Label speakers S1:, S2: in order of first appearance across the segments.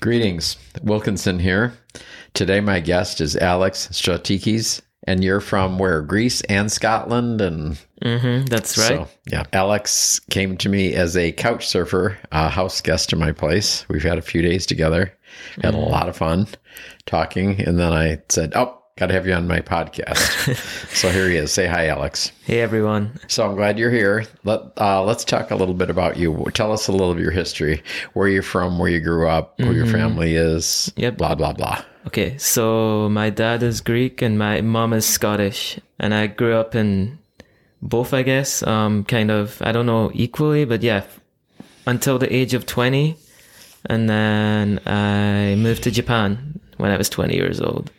S1: Greetings, Wilkinson here. Today, my guest is Alex Stratikis, and you're from where? Greece and Scotland, and
S2: Mm-hmm, that's right.
S1: so yeah. Alex came to me as a couch surfer, a house guest in my place. We've had a few days together, had a lot of fun talking, and then I said, "Oh, got to have you on my podcast." so here he is. Say hi, Alex.
S2: hey, everyone.
S1: So I'm glad you're here. Let uh, let's talk a little bit about you. Tell us a little of your history, where you're from, where you grew up, where your family is.
S2: Yep.
S1: Blah blah blah.
S2: Okay, so my dad is Greek and my mom is Scottish, and I grew up in both, I guess. Um, kind of, I don't know equally, but yeah, until the age of twenty, and then I moved to Japan when I was twenty years old,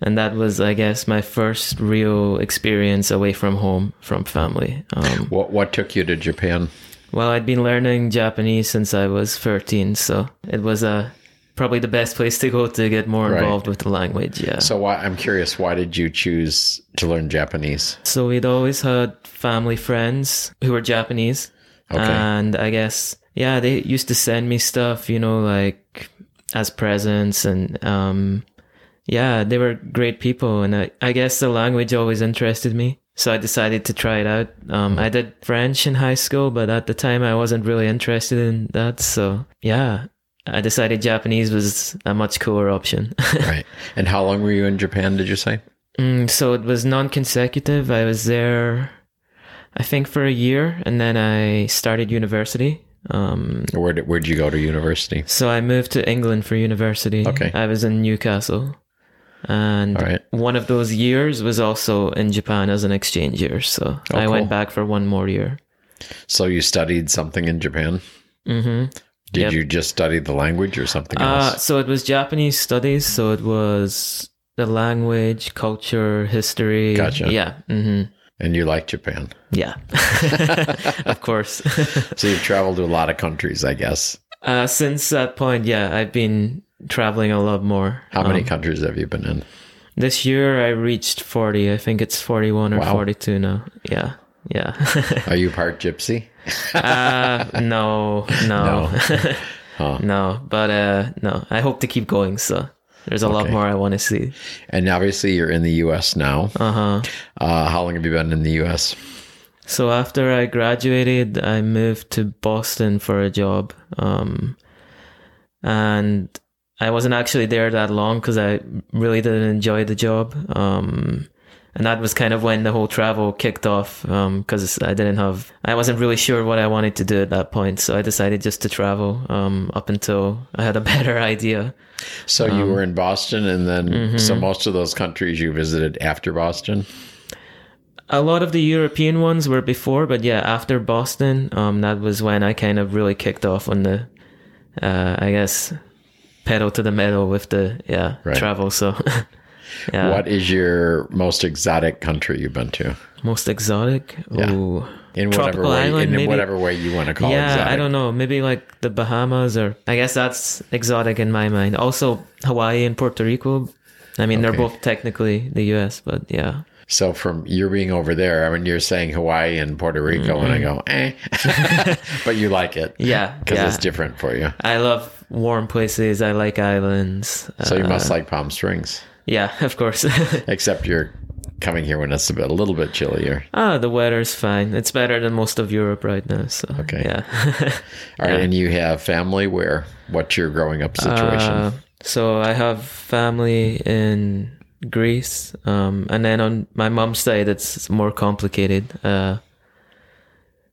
S2: and that was, I guess, my first real experience away from home, from family. Um,
S1: What what took you to Japan?
S2: Well, I'd been learning Japanese since I was 13, so it was uh, probably the best place to go to get more
S1: Right.
S2: involved with the language. Yeah. So,
S1: So why, I'm curious, why did you choose to learn Japanese?
S2: So we'd always had family friends who were Japanese,
S1: Okay.
S2: and I guess yeah, they used to send me stuff, you know, like as presents, and um, yeah, they were great people, and I, I guess the language always interested me. So I decided to try it out. Um, I did French in high school, but at the time I wasn't really interested in that. So yeah, I decided Japanese was a much cooler option.
S1: right. And how long were you in Japan? Did you say?
S2: Mm, so it was non-consecutive. I was there, I think, for a year, and then I started university. Um,
S1: Where did where'd you go to university?
S2: so I moved to England for university.
S1: Okay.
S2: I was in Newcastle, and
S1: right.
S2: one of those years was also in Japan as an exchange year. So
S1: Oh,
S2: I
S1: cool.
S2: went back for one more year.
S1: So you studied something in Japan?
S2: hmm
S1: Did
S2: Yep.
S1: you just study the language or something
S2: Uh, so it was Japanese studies. So it was the language, culture, history.
S1: Gotcha.
S2: Yeah. hmm
S1: and you like Japan.
S2: Yeah. of course.
S1: So you've traveled to a lot of countries, I guess.
S2: Uh, since that point, yeah, I've been traveling a lot more.
S1: How many
S2: Um,
S1: countries have you been in?
S2: this year I reached 40. I think it's 41 or
S1: Wow.
S2: 42 now. Yeah. Yeah.
S1: Are you part gypsy?
S2: uh, no, no,
S1: Huh.
S2: no, but, uh, no, I hope to keep going. So there's a lot more I want to see.
S1: And obviously you're in the US now.
S2: Uh huh.
S1: Uh, how long have you been in the US?
S2: So after I graduated, I moved to Boston for a job. Um, and I wasn't actually there that long because I really didn't enjoy the job. Um, and that was kind of when the whole travel kicked off because I didn't have, I wasn't really sure what I wanted to do at that point. So I decided just to travel um, up until I had a better idea.
S1: So you
S2: Um,
S1: were in Boston and then
S2: mm-hmm.
S1: so most of those countries you visited after Boston?
S2: A lot of the European ones were before, but yeah, after Boston, um, that was when I kind of really kicked off on the, uh, I guess, pedal to the metal with the yeah
S1: Right.
S2: travel. So, yeah,
S1: What is your most exotic country you've been to?
S2: most exotic?
S1: Yeah.
S2: Ooh.
S1: In whatever way
S2: island,
S1: in
S2: maybe?
S1: whatever way you want to call
S2: yeah,
S1: exotic.
S2: I don't know. Maybe like the Bahamas, or I guess that's exotic in my mind. Also, Hawaii and Puerto Rico. I mean, they're both technically the U.S., but yeah.
S1: So from you being over there, I mean you're saying Hawaii and Puerto Rico and I go, eh. but you like it.
S2: Mm-hmm. Yeah,
S1: Because
S2: yeah.
S1: it's different for you.
S2: I love warm places. I like islands.
S1: So you
S2: Uh,
S1: must like Palm Springs.
S2: yeah, of course.
S1: Except you're coming here when it's a bit a little bit chillier.
S2: Ah, the weather's fine. It's better than most of Europe right now. So
S1: Okay.
S2: yeah.
S1: All right, and you have family where? What's your growing up situation?
S2: Uh, so I have family in Greece, um, and then on my mom's side, it's more complicated. Uh,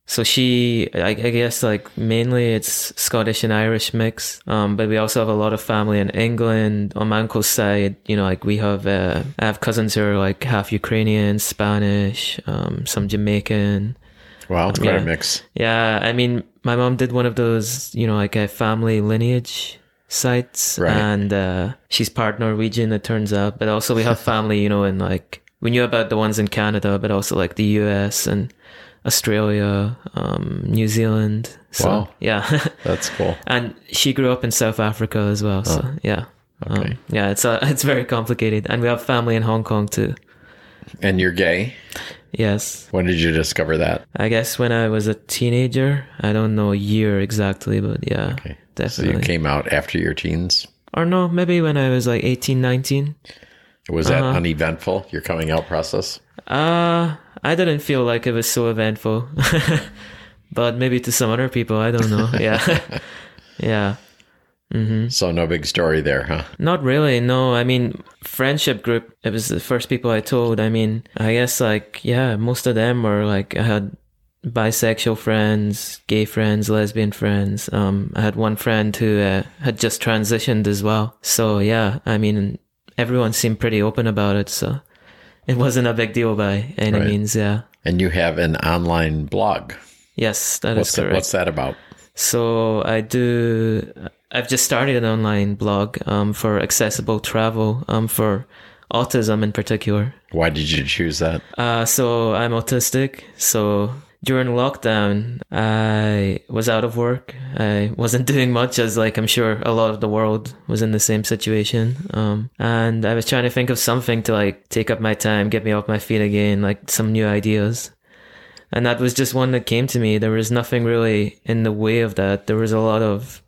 S2: so she, I, I guess, like mainly it's Scottish and Irish mix, um, but we also have a lot of family in England. On my uncle's side, you know, like we have, uh, I have cousins who are like half Ukrainian, Spanish, um, some Jamaican.
S1: Wow, it's quite
S2: yeah.
S1: a mix.
S2: Yeah, I mean, my mom did one of those, you know, like a family lineage sites,
S1: Right.
S2: and uh, she's part Norwegian, it turns out. But also, we have family, you know, in like we knew about the ones in Canada, but also like the U.S. and Australia, um, New Zealand. So,
S1: Wow.
S2: Yeah,
S1: That's cool.
S2: and she grew up in South Africa as well. So yeah,
S1: Okay.
S2: um, yeah, it's uh, it's very complicated, and we have family in Hong Kong too.
S1: And you're gay?
S2: Yes.
S1: When did you discover that?
S2: I guess when I was a teenager. I don't know a year exactly, but yeah,
S1: Okay. So
S2: definitely.
S1: you came out after your teens.
S2: or no, maybe when I was like 18, 19.
S1: Was that
S2: Uh-huh.
S1: uneventful? Your coming out process?
S2: Uh, I didn't feel like it was so eventful. but maybe to some other people, I don't know. Yeah. yeah.
S1: So no big story there, huh?
S2: Not really. No, I mean, friendship group, it was the first people I told. I mean, I guess like, yeah, most of them were like, I had bisexual friends, gay friends, lesbian friends. Um, I had one friend who uh, had just transitioned as well. So yeah, I mean, everyone seemed pretty open about it. So it wasn't a big deal by any
S1: Right.
S2: means. Yeah.
S1: And you have an online blog.
S2: Yes, that is
S1: What's that,
S2: correct.
S1: what's that about?
S2: So I do. I've just started an online blog um, for accessible travel um, for autism in particular.
S1: Why did you choose that?
S2: Uh, so I'm autistic. So during lockdown, I was out of work. I wasn't doing much, as like I'm sure a lot of the world was in the same situation. Um, and I was trying to think of something to like take up my time, get me off my feet again, like some new ideas. And that was just one that came to me. There was nothing really in the way of that. There was a lot of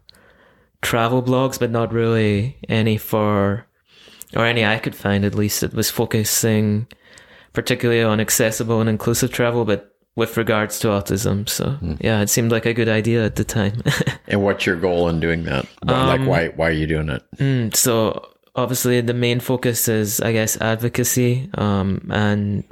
S2: travel blogs, but not really any for, or any I could find at least. It was focusing particularly on accessible and inclusive travel, but with regards to autism. So yeah, it seemed like a good idea at the time.
S1: And what's your goal in doing that? Like
S2: Um,
S1: why why are you doing it?
S2: Mm, so obviously the main focus is, I guess, advocacy, um, and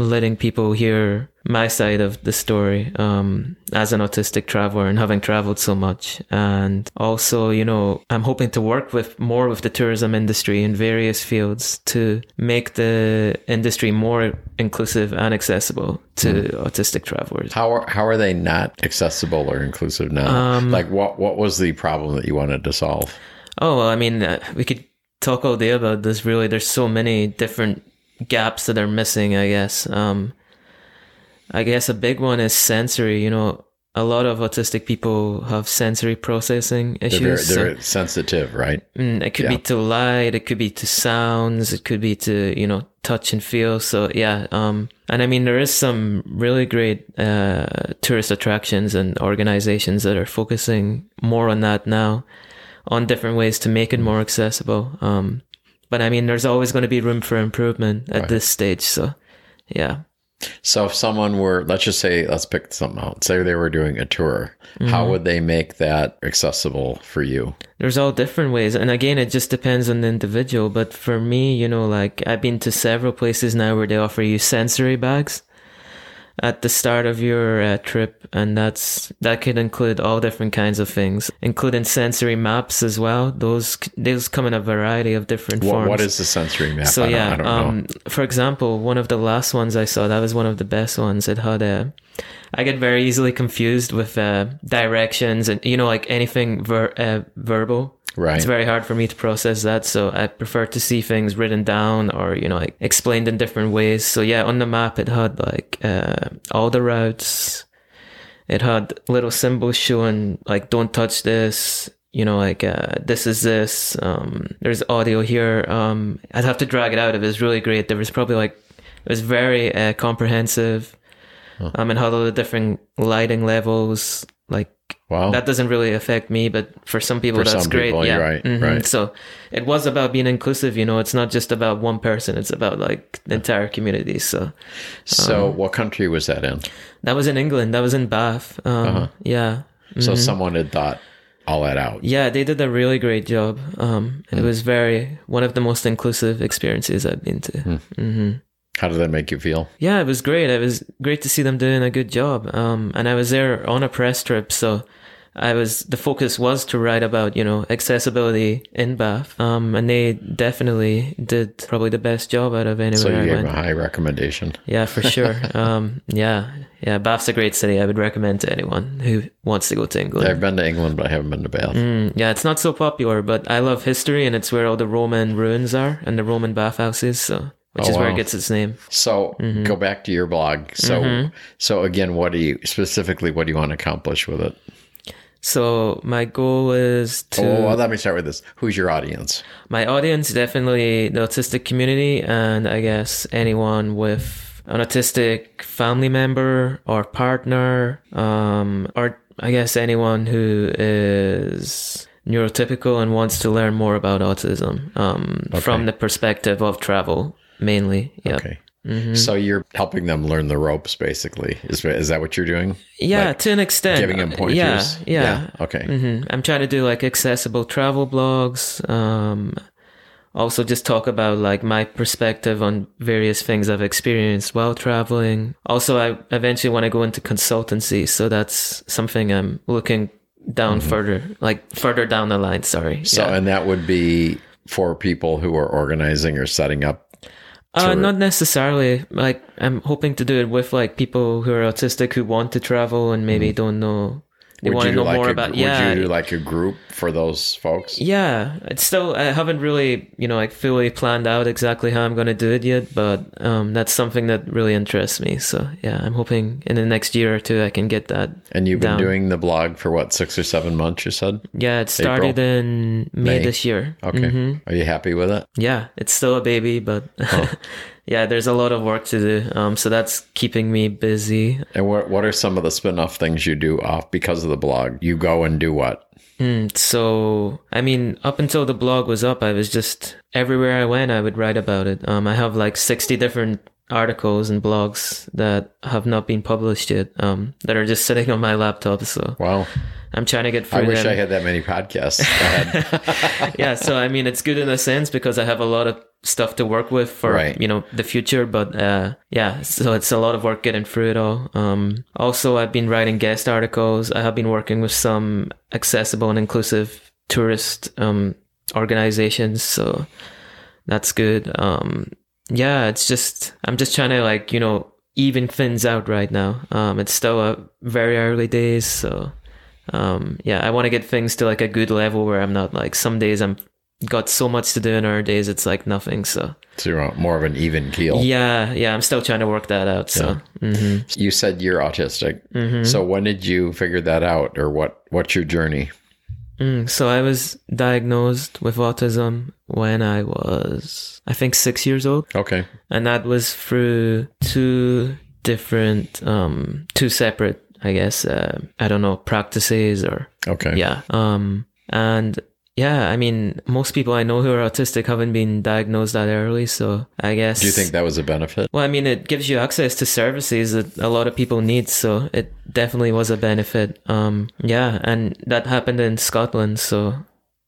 S2: letting people hear my side of the story, um, as an autistic traveler and having traveled so much. And also, you know, I'm hoping to work with more with the tourism industry in various fields to make the industry more inclusive and accessible to autistic travelers.
S1: How are how are they not accessible or inclusive now?
S2: Um,
S1: like what what was the problem that you wanted to solve?
S2: Oh, well, I mean, uh, we could talk all day about this. Really, there's so many different gaps that are missing. I guess. Um, I guess a big one is sensory. You know, a lot of autistic people have sensory processing
S1: They're very,
S2: issues.
S1: they're sensitive, right?
S2: Mm, it could be to light, it could be to sounds, it could be to, you know, touch and feel. So yeah, um, and I mean, there is some really great, uh, tourist attractions and organizations that are focusing more on that now, on different ways to make it more accessible. Um, but I mean, there's always going to be room for improvement at this stage. So yeah.
S1: So if someone were, let's just say, let's pick something out. Say they were doing a tour. How
S2: Mm-hmm.
S1: would they make that accessible for you?
S2: there's all different ways and again it just depends on the individual but for me you know like i've been to several places now where they offer you sensory bags at the start of your uh, trip and that's that could include all different kinds of things including sensory maps as well those those come in a variety of different
S1: What,
S2: forms
S1: what is the sensory map?
S2: so
S1: I don't,
S2: yeah, um, for example, one of the last ones I saw, that was one of the best ones. It had a, I get very easily confused with uh, directions and you know like anything ver- uh, verbal.
S1: Right.
S2: It's very hard for me to process that, so I prefer to see things written down or you know like explained in different ways. So yeah, on the map it had like uh, all the routes. It had little symbols showing like don't touch this, you know, like uh, this is this. Um, there's audio here. Um, I'd have to drag it out. It was really great. There was probably like it was very uh, comprehensive. Um, and had all the different lighting levels. Like
S1: Wow.
S2: that doesn't really affect me, but for some people
S1: For
S2: that's
S1: some
S2: great.
S1: people,
S2: yeah,
S1: right,
S2: Mhm.
S1: right.
S2: So it was about being inclusive. You know, it's not just about one person. It's about like the entire community. So
S1: so
S2: um,
S1: what country was that in?
S2: that was in England. That was in Bath. Um,
S1: Uh-huh.
S2: Yeah.
S1: So someone had thought all that out.
S2: Yeah, they did a really great job. Um,
S1: Hmm.
S2: It was very one of the most inclusive experiences I've been to.
S1: Hmm.
S2: hmm
S1: How did that make you feel?
S2: Yeah, it was great. It was great to see them doing a good job. Um, and I was there on a press trip, so I was the focus was to write about you know accessibility in Bath. Um, and they definitely did probably the best job out of
S1: So
S2: anywhere
S1: you
S2: I
S1: gave
S2: went.
S1: a high recommendation.
S2: Yeah, for sure. um, yeah, yeah. Bath's a great city. I would recommend to anyone who wants to go to England.
S1: I've been to England, but I haven't been to Bath.
S2: Mm, yeah, it's not so popular, but I love history, and it's where all the Roman ruins are and the Roman bathhouses. So, which
S1: Oh,
S2: is where
S1: wow.
S2: it gets its name.
S1: So
S2: Mm-hmm.
S1: go back to your blog. So so again, what do you specifically? What do you want to accomplish with it?
S2: So my goal is to
S1: Oh, well, let me start with this. Who's your audience?
S2: my audience definitely the autistic community, and I guess anyone with an autistic family member or partner, um, or I guess anyone who is neurotypical and wants to learn more about autism um, from the perspective of travel mainly. Yeah.
S1: Okay. So you're helping them learn the ropes, basically. Is is that what you're doing?
S2: Yeah,
S1: Like,
S2: to an extent.
S1: Giving them pointers.
S2: Yeah, yeah.
S1: Okay.
S2: hmm I'm trying to do like accessible travel blogs. Um, also, just talk about like my perspective on various things I've experienced while traveling. Also, I eventually want to go into consultancy, so that's something I'm looking down further, like further down the line. Sorry.
S1: Mm-hmm. So,
S2: yeah.
S1: and that would be for people who are organizing or setting up.
S2: Uh, not necessarily. Like, I'm hoping to do it with like people who are autistic who want to travel and maybe don't know. They
S1: Mm-hmm. Would
S2: want
S1: you
S2: to know
S1: like
S2: more
S1: a,
S2: about.
S1: Would
S2: yeah,
S1: you do like a group for those folks?
S2: Yeah, it's still I haven't really you know like fully planned out exactly how I'm gonna do it yet, but um, that's something that really interests me. So yeah, I'm hoping in the next year or two I can get that.
S1: And you've been
S2: down.
S1: doing the blog for what six or seven months? You said.
S2: Yeah, it started in May,
S1: May.
S2: this year.
S1: Okay.
S2: Mhm.
S1: Are you happy with it?
S2: Yeah, it's still a baby, but yeah, there's a lot of work to do. Um, so that's keeping me busy.
S1: And what what are some of the spin-off things you do off because of the blog? You go and do what?
S2: Mm, so, I mean, up until the blog was up, I was just everywhere I went, I would write about it. Um, I have like 60 different articles and blogs that have not been published yet, um, that are just sitting on my laptop. So
S1: Wow.
S2: I'm trying to get through
S1: I wish
S2: them.
S1: I had that many podcasts.
S2: Yeah. So, I mean, it's good in a sense because I have a lot of stuff to work with for,
S1: Right.
S2: you know, the future. But, uh, yeah, so it's a lot of work getting through it all. Um, also, I've been writing guest articles. I have been working with some accessible and inclusive tourist, um, organizations. So that's good. Um, yeah, it's just, I'm just trying to like, you know, even things out right now. Um, it's still a very early days. So, um, yeah, I want to get things to like a good level where I'm not like, some days I'm got so much to do and other days it's like nothing. So
S1: so you're more of an even keel.
S2: yeah, yeah, I'm still trying to work that out. So, hmm
S1: You said you're autistic.
S2: Mm-hmm.
S1: So when did you figure that out, or what? What's your journey?
S2: Mm, so I was diagnosed with autism when I was, I think, six years old.
S1: Okay.
S2: and that was through two different um two separate i guess uh, i don't know practices or
S1: Okay.
S2: yeah um and yeah i mean most people i know who are autistic haven't been diagnosed that early so i guess
S1: Do you think that was a benefit?
S2: well i mean it gives you access to services that a lot of people need so it definitely was a benefit um yeah and that happened in scotland so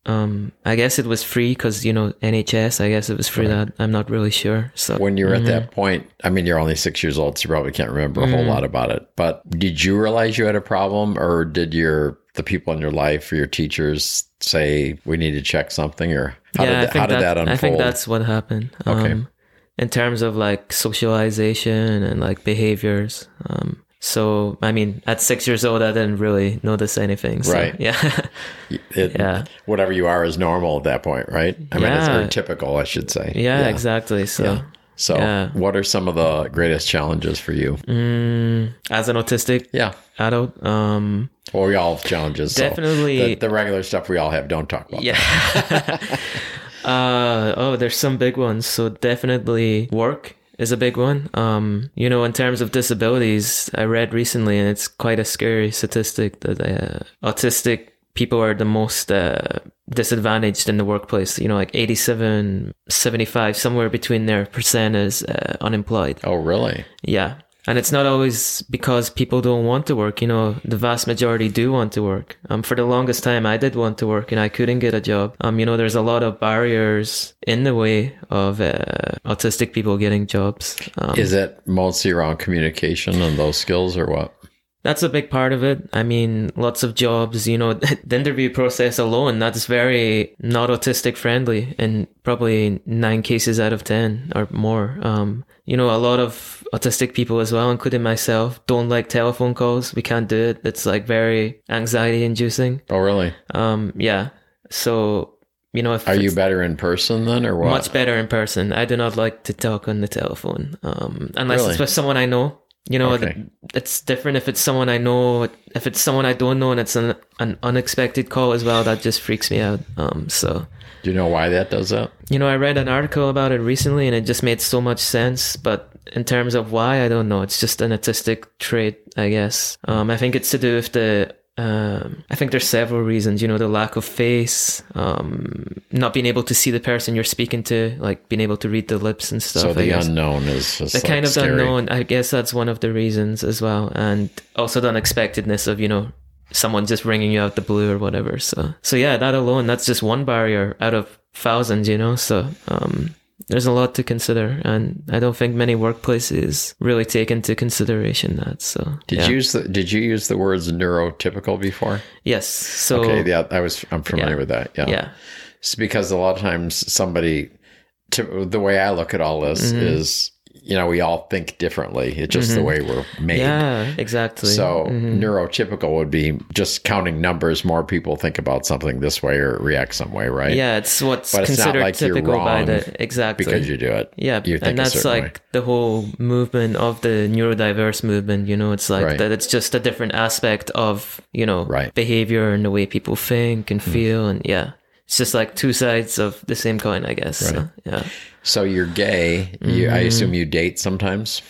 S2: um i guess it was free because you know nhs i guess it was free that i'm not really sure so
S1: When you're at
S2: Mm-hmm.
S1: that point, I mean, you're only six years old, so you probably can't remember a
S2: Mm-hmm.
S1: whole lot about it. But did you realize you had a problem, or did your the people in your life or your teachers say we need to check something, or how
S2: yeah,
S1: did, how did that,
S2: that,
S1: unfold?
S2: I think that's what happened.
S1: Okay.
S2: Um, in terms of like socialization and like behaviors. Um, so I mean, at six years old, I didn't really notice anything. So,
S1: Right.
S2: Yeah.
S1: It-
S2: Yeah.
S1: Whatever you are is normal at that point, right? I mean, it's, very typical, I should say.
S2: yeah. Exactly. So.
S1: Yeah. So,
S2: Yeah.
S1: what are some of the greatest challenges for you?
S2: Mm, as an autistic
S1: Yeah.
S2: adult, um,
S1: Well, we all have challenges. so
S2: Definitely-
S1: the, the regular stuff we all have. Don't talk about.
S2: yeah. uh, oh, there's some big ones. So definitely work is a big one. Um, you know, in terms of disabilities, I read recently, and it's quite a scary statistic that uh, autistic people are the most uh, disadvantaged in the workplace. You know, like 87, 75, somewhere between their percent is uh, unemployed.
S1: Oh, really?
S2: Yeah. And it's not always because people don't want to work. You know, the vast majority do want to work. Um, for the longest time, I did want to work and I couldn't get a job. Um, you know, there's a lot of barriers in the way of uh, autistic people getting jobs. Um,
S1: Is it mostly around communication and those skills, or what?
S2: That's a big part of it. I mean, lots of jobs, you know, the interview process alone, that's very not autistic friendly in probably nine cases out of 10 or more. Um, you know, a lot of autistic people as well, including myself, don't like telephone calls. We can't do it. It's like very anxiety inducing.
S1: Oh, really?
S2: Um, yeah. So, you know, if
S1: Are you better in person then, or what?
S2: much better in person, I do not like to talk on the telephone. Um, unless
S1: Really?
S2: it's with someone I know. You know,
S1: Okay.
S2: th- it's different if it's someone I know. If it's someone I don't know and it's an, an unexpected call as well, that just freaks me out. Um, so,
S1: Do you know why that does that?
S2: you know, I read an article about it recently and it just made so much sense. But in terms of why, I don't know. It's just an autistic trait, I guess. Um, I think it's to do with the um, I think there's several reasons, you know, the lack of face, um, not being able to see the person you're speaking to, like being able to read the lips and stuff.
S1: So the unknown is
S2: the
S1: like
S2: kind of
S1: scary.
S2: unknown, I guess that's one of the reasons as well. And also the unexpectedness of, you know, someone just ringing you out the blue or whatever. So, so yeah, that alone, that's just one barrier out of thousands, you know? So, um, there's a lot to consider, and I don't think many workplaces really take into consideration that. So,
S1: Did
S2: yeah.
S1: you use the Did you use the words neurotypical before?
S2: Yes. So,
S1: Okay, yeah, I was. I'm familiar
S2: Yeah.
S1: with that. Yeah,
S2: yeah.
S1: It's because a lot of times somebody, to the way I look at all this
S2: Mm-hmm.
S1: is, you know, we all think differently. It's just the way we're made.
S2: Yeah, exactly.
S1: So
S2: Mhm.
S1: neurotypical would be just counting numbers. More people think about something this way or react some way, right?
S2: yeah, it's what's
S1: But it's not
S2: considered
S1: like you're
S2: typical by the exactly
S1: because you do it.
S2: Yeah, and that's like
S1: way.
S2: the whole movement of the neurodiverse movement. You know, it's like
S1: Right.
S2: that. It's just a different aspect of you know
S1: Right. Hmm.
S2: behavior and the way people think and feel, and yeah, it's just like two sides of the same coin, I guess. So, yeah,
S1: So you're gay. You,
S2: Mm-hmm.
S1: I assume you date sometimes.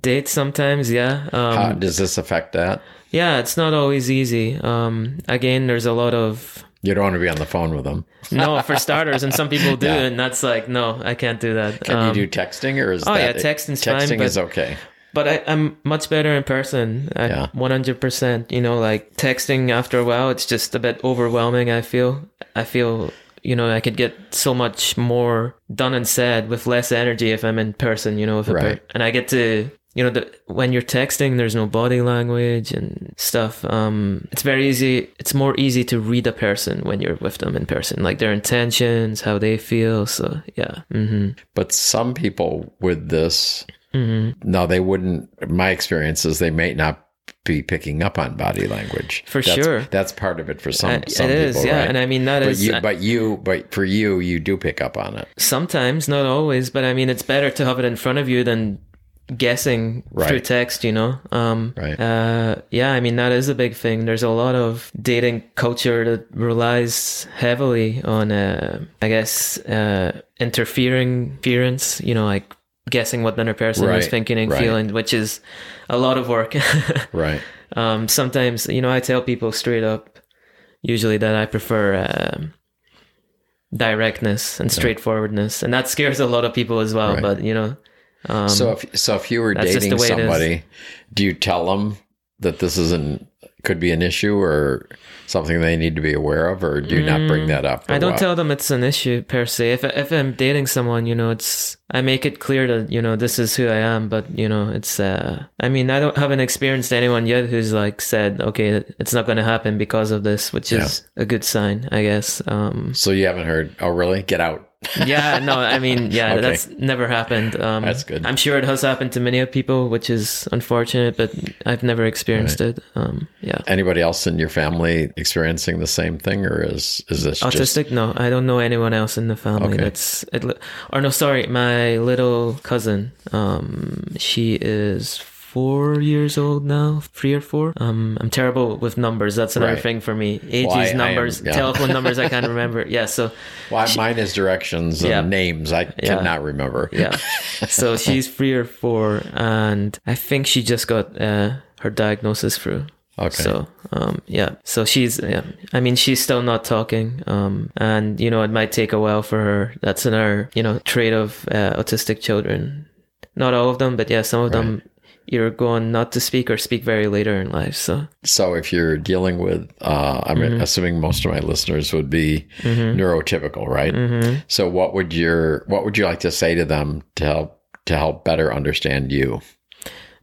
S2: date sometimes, yeah, um,
S1: How does this affect that?
S2: yeah. It's not always easy. Um, again, there's a lot of
S1: You don't want to be on the phone with them.
S2: no for starters, and some people do,
S1: Yeah.
S2: and that's like no, I can't do that.
S1: Can
S2: Um,
S1: you do texting or is
S2: oh,
S1: that
S2: yeah, texting's fine,
S1: texting
S2: but-
S1: is okay.
S2: But I, I'm much better in person.
S1: Yeah.
S2: One hundred percent. You know, like texting after a while, it's just a bit overwhelming. I feel. I feel. You know, I could get so much more done and said with less energy if I'm in person. You know, if a per- and I get to. You know, the, when you're texting, there's no body language and stuff. Um, it's very easy. It's more easy to read a person when you're with them in person, like their intentions, how they feel. So yeah. hmm
S1: But some people with this,
S2: hmm
S1: no, they wouldn't. My experience is they may not be picking up on body language.
S2: For
S1: That's-
S2: sure.
S1: That's part of it for some,
S2: Uh,
S1: some
S2: it
S1: people,
S2: is, yeah.
S1: right?
S2: And I mean that
S1: but
S2: is
S1: you, but you, but for you, you do pick up on it.
S2: Sometimes, not always, but I mean, it's better to have it in front of you than guessing through text, you know? Um,
S1: Right.
S2: uh, yeah, I mean, that is a big thing. There's a lot of dating culture that relies heavily on, uh, I guess, uh, interfering, interference, you know, like guessing what the other person is
S1: Right,
S2: thinking and
S1: right.
S2: feeling, which is a lot of work.
S1: Right.
S2: um, sometimes, you know, I tell people straight up, usually that I prefer um, directness and straightforwardness, and that scares a lot of people as well.
S1: Right.
S2: But you know, um,
S1: so if so, if you were dating
S2: the way it is.
S1: somebody, do you tell them that this isn't could be an issue or something they need to be aware of, or do you not bring that up?
S2: Mm, I don't
S1: what?
S2: tell them it's an issue per se. If if I'm dating someone, you know, it's I make it clear that you know this is who I am. But you know, it's uh, I mean, I don't haven't experienced anyone yet who's like said, okay, it's not going to happen because of this, which is a good sign, I guess. Um,
S1: So you haven't heard? Oh, really? Get out.
S2: Yeah, no, I mean, yeah,
S1: Okay.
S2: that's never happened. Um,
S1: That's good.
S2: I'm sure it has happened to many people, which is unfortunate, but I've never experienced it. Um, yeah.
S1: Anybody else in your family experiencing the same thing, or is is this just
S2: Autistic? No, I don't know anyone else in the family
S1: Okay.
S2: that's. It, or no, sorry, my little cousin. Um, she is four years old now, three or four. Um, I'm terrible with numbers. That's another
S1: Right.
S2: thing for me. Ages,
S1: Well, I- I am,
S2: numbers,
S1: yeah.
S2: telephone numbers. I can't remember. Yeah, so
S1: Well, mine is directions and
S2: Yeah.
S1: names. I
S2: Yeah.
S1: cannot remember.
S2: yeah. So she's three or four, and I think she just got uh, her diagnosis through.
S1: Okay.
S2: So, um, yeah. So she's, yeah. I mean, she's still not talking. Um, and you know, it might take a while for her. That's another, you know, trait of uh, autistic children. Not all of them, but yeah, some of them either go on not to speak or speak very later in life. So,
S1: So if you're dealing with, uh, I'm
S2: Mm-hmm.
S1: assuming most of my listeners would be neurotypical, right?
S2: Mm-hmm.
S1: So what would your what would you like to say to them to help to help better understand you?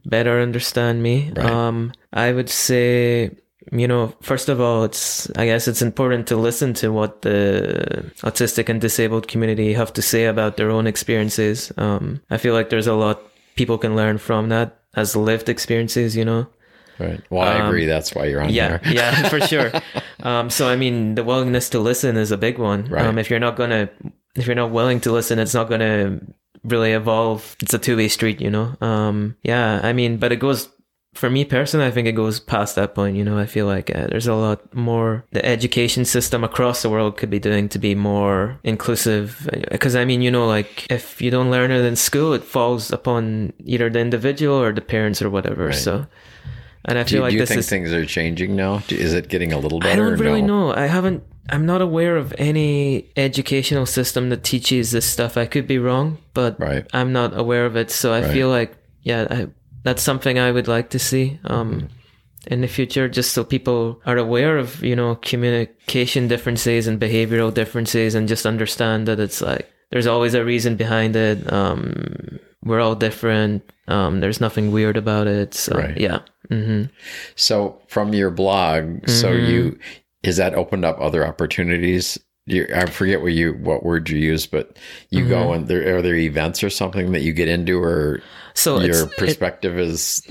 S2: better understand me.
S1: Right.
S2: Um, I would say, you know, first of all, it's, I guess it's important to listen to what the autistic and disabled community have to say about their own experiences. Um, I feel like there's a lot people can learn from that as lived experiences, you know?
S1: Right. Well, I agree. That's why you're on
S2: Um, Yeah,
S1: there.
S2: yeah, for sure. Um, so I mean, the willingness to listen is a big one.
S1: Right.
S2: Um, if you're not gonna, if you're not willing to listen, it's not gonna really evolve. It's a two way street, you know. Um, yeah, I mean, but it goes for me personally, I think it goes past that point. You know, I feel like uh, there's a lot more the education system across the world could be doing to be more inclusive. Because I mean, you know, like if you don't learn it in school, it falls upon either the individual or the parents or whatever.
S1: Right.
S2: So, and I
S1: Do,
S2: feel like
S1: do you
S2: this
S1: think
S2: is.
S1: things are changing now? Is it getting a little better?
S2: I don't really
S1: no?
S2: know. I haven't. I'm not aware of any educational system that teaches this stuff. I could be wrong, but
S1: Right.
S2: I'm not aware of it. So I
S1: Right.
S2: feel like, yeah, I, that's something I would like to see um, in the future, just so people are aware of, you know, communication differences and behavioral differences and just understand that it's like there's always a reason behind it. Um, we're all different. Um, there's nothing weird about it. So,
S1: Right.
S2: yeah. hmm
S1: So from your blog, so
S2: Mm-hmm.
S1: you is that opened up other opportunities? You, I forget what you what word you use, but you
S2: Mm-hmm.
S1: go and there are there events or something that you get into, or
S2: So
S1: your
S2: it-
S1: perspective is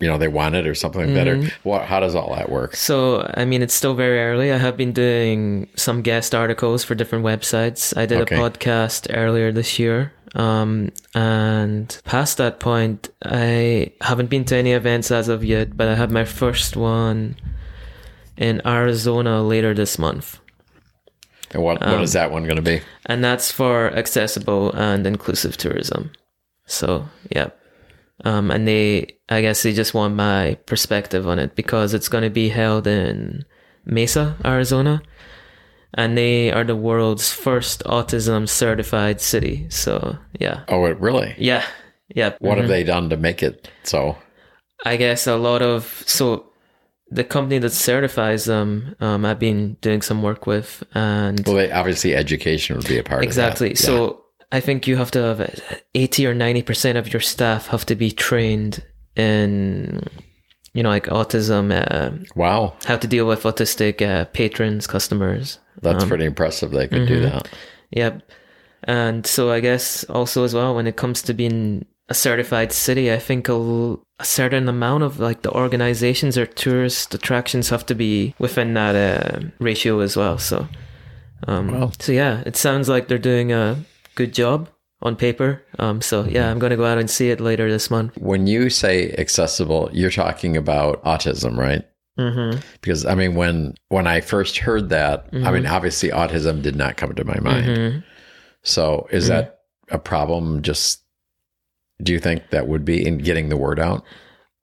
S1: you know they want it or something like that, or
S2: Mm-hmm.
S1: what? How does all that work?
S2: So, I mean, it's still very early. I have been doing some guest articles for different websites. I did
S1: Okay.
S2: a podcast earlier this year. Um, and past that point, I haven't been to any events as of yet, but I have my first one in Arizona later this month.
S1: And what
S2: Um,
S1: what is that one going to be?
S2: And that's for accessible and inclusive tourism. So, yeah. Um, and they, I guess they just want my perspective on it because it's going to be held in Mesa, Arizona. And they are the world's first autism certified city. So, yeah.
S1: Oh, it really?
S2: Yeah. Yeah.
S1: What
S2: mhm.
S1: have they done to make it so?
S2: I guess a lot of so the company that certifies them, um, I've been doing some work with, and
S1: Well, they, obviously education would be a part
S2: exactly.
S1: of. Exactly.
S2: So I think you have to have uh, eighty or ninety percent of your staff have to be trained in, you know, like autism, uh,
S1: wow,
S2: how to deal with autistic uh, patrons, customers.
S1: that's
S2: Um,
S1: pretty impressive. They could
S2: mm-hmm.
S1: do that.
S2: Yep. And so I guess also as well, when it comes to being a certified city, I think a, l- a certain amount of like the organizations or tourist attractions have to be within that uh, ratio as well. So, um,
S1: Wow.
S2: so yeah, it sounds like they're doing a good job on paper. Um, so yeah, I'm going to go out and see it later this month.
S1: When you say accessible, you're talking about autism, right?
S2: Mm-hmm.
S1: Because I mean, when when I first heard that, I mean, obviously autism did not come to my mind.
S2: Mm-hmm.
S1: So is that a problem? Just do you think that would be in getting the word out?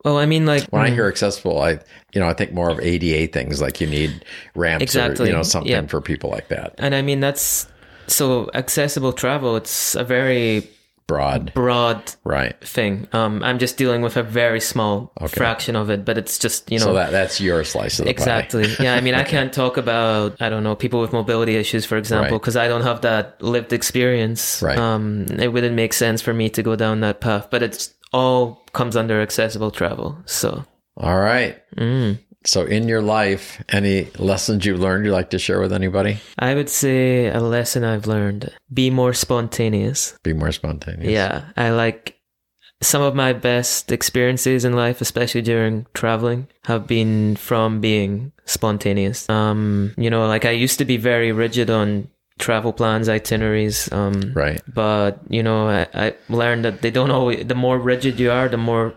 S2: Well, I mean, like
S1: When I
S2: mm,
S1: hear accessible, I you know I think more of ADA things like you need ramps or you know something
S2: Yeah.
S1: for people like that.
S2: and I mean that's so accessible travel. It's a very
S1: Broad,
S2: broad
S1: right?
S2: thing. Um, I'm just dealing with a very small fraction of it, but it's just you know
S1: So that that's your slice of the pie.
S2: exactly. yeah, I mean, I can't talk about I don't know people with mobility issues, for example,
S1: Right.
S2: because I don't have that lived experience.
S1: Right.
S2: Um, it wouldn't make sense for me to go down that path, but it's all comes under accessible travel. So
S1: All right.
S2: mm.
S1: So in your life, any lessons you've learned you'd like to share with anybody?
S2: I would say a lesson I've learned: be more spontaneous.
S1: Be more spontaneous.
S2: Yeah, I like some of my best experiences in life, especially during traveling, have been from being spontaneous. Um, you know, like I used to be very rigid on travel plans, itineraries. Um,
S1: Right.
S2: but you know, I, I learned that they don't always. The more rigid you are, the more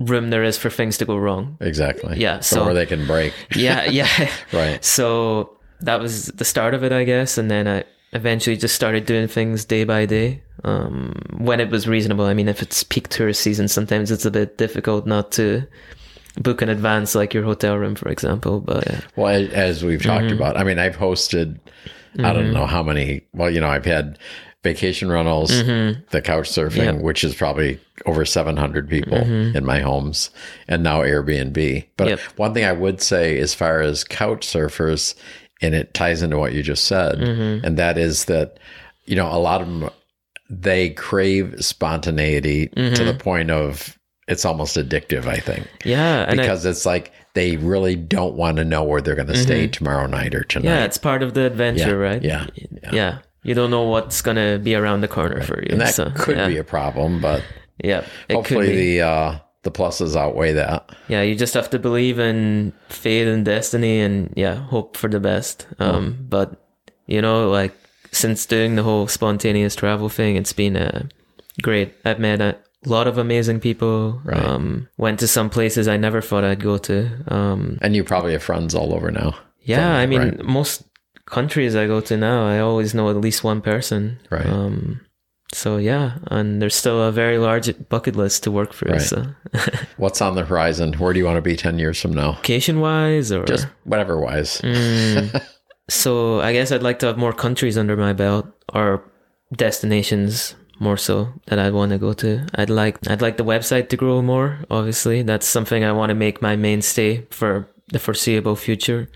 S2: room there is for things to go wrong.
S1: Exactly.
S2: Yeah, so-
S1: more they can break.
S2: Yeah, yeah.
S1: Right.
S2: So that was the start of it, I guess, and then I eventually just started doing things day by day um, when it was reasonable. I mean, if it's peak tourist season, sometimes it's a bit difficult not to book in advance, like your hotel room, for example. But uh,
S1: Well, as, we've talked
S2: Mm-hmm.
S1: about, I mean, I've hosted, I don't know how many, well, you know, I've had vacation rentals, the couch surfing,
S2: Mm-hmm. Yep.
S1: which is probably over 700 people in my homes, and now Airbnb. But
S2: Yep.
S1: one thing I would say, as far as couch surfers, and it ties into what you just said,
S2: Mm-hmm.
S1: and that is that, you know, a lot of them, they crave spontaneity to
S2: Mm-hmm.
S1: the point of it's almost addictive, I think
S2: yeah, and I,
S1: because it's like they really don't want to know where they're going to stay tomorrow night or tonight.
S2: Mm-hmm. yeah, it's part of the adventure,
S1: Yeah,
S2: right?
S1: yeah,
S2: yeah, You don't know what's gonna be around the corner for you.
S1: and that
S2: so,
S1: could
S2: yeah.
S1: be a problem, but
S2: yeah.
S1: Hopefully the uh, the pluses outweigh that.
S2: yeah, you just have to believe in fate and destiny, and yeah, hope for the best. Um, but you know, like since doing the whole spontaneous travel thing, it's been uh, great. I've met a lot of amazing people.
S1: Right.
S2: Um, went to some places I never thought I'd go to. Um,
S1: And you probably have friends all over now.
S2: yeah, I mean,
S1: right.
S2: most countries I go to now, I always know at least one person.
S1: Right.
S2: Um, so yeah, and there's still a very large bucket list to work through.
S1: Right.
S2: So
S1: What's on the horizon? Where do you want to be 10 years from now?
S2: location wise, or
S1: Just whatever wise.
S2: Mm, so I guess I'd like to have more countries under my belt or destinations more so that I'd want to go to. I'd like I'd like the website to grow more. Obviously, that's something I want to make my mainstay for the foreseeable future.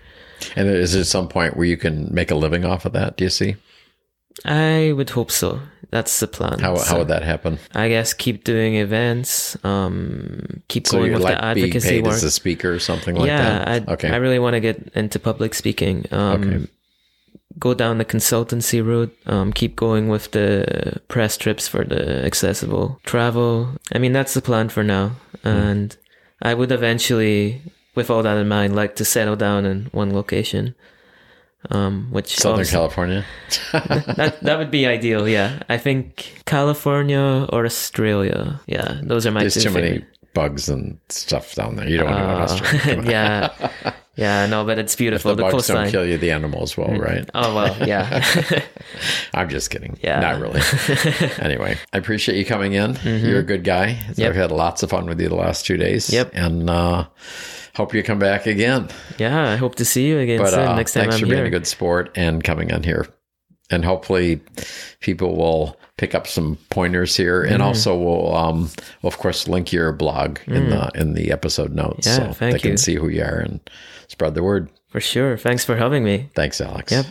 S1: And is there some point where you can make a living off of that? Do you see?
S2: I would hope so. That's the plan.
S1: How,
S2: So
S1: how would that happen?
S2: I guess keep doing events. Um, keep
S1: So
S2: going with
S1: like
S2: the
S1: being
S2: advocacy
S1: paid
S2: work.
S1: as a speaker or something like
S2: yeah,
S1: that?
S2: Yeah,
S1: okay.
S2: I really want to get into public speaking. Um,
S1: Okay.
S2: Go down the consultancy route. Um, keep going with the press trips for the accessible travel. I mean, that's the plan for now.
S1: Hmm.
S2: And I would eventually, with all that in mind, like to settle down in one location. Um, which
S1: Southern California?
S2: that that would be ideal. Yeah, I think California or Australia. Yeah, those are my
S1: There's
S2: two
S1: too many
S2: favorite.
S1: bugs and stuff down there. You don't want to go to
S2: Uh,
S1: Australia.
S2: Yeah, yeah, no, but it's beautiful.
S1: The
S2: the
S1: bugs
S2: coastline.
S1: don't kill you, the animals will, right?
S2: Oh well, yeah,
S1: I'm just kidding.
S2: Yeah.
S1: Not really. anyway, I appreciate you coming in. You're a good guy.
S2: Mm-hmm. Yep.
S1: I've had lots of fun with you the last two days.
S2: Yep.
S1: And uh, hope you come back again.
S2: yeah. I hope to see you again
S1: But
S2: soon.
S1: uh,
S2: next time
S1: thanks
S2: I'm
S1: for
S2: here.
S1: being a good sport and coming on here. And hopefully people will pick up some pointers here and also we'll um we'll of course link your blog in the in the episode notes
S2: Mm. Yeah,
S1: so they can see who you are and spread the word.
S2: For sure. Thanks for having me.
S1: Thanks, Alex.
S2: Yep.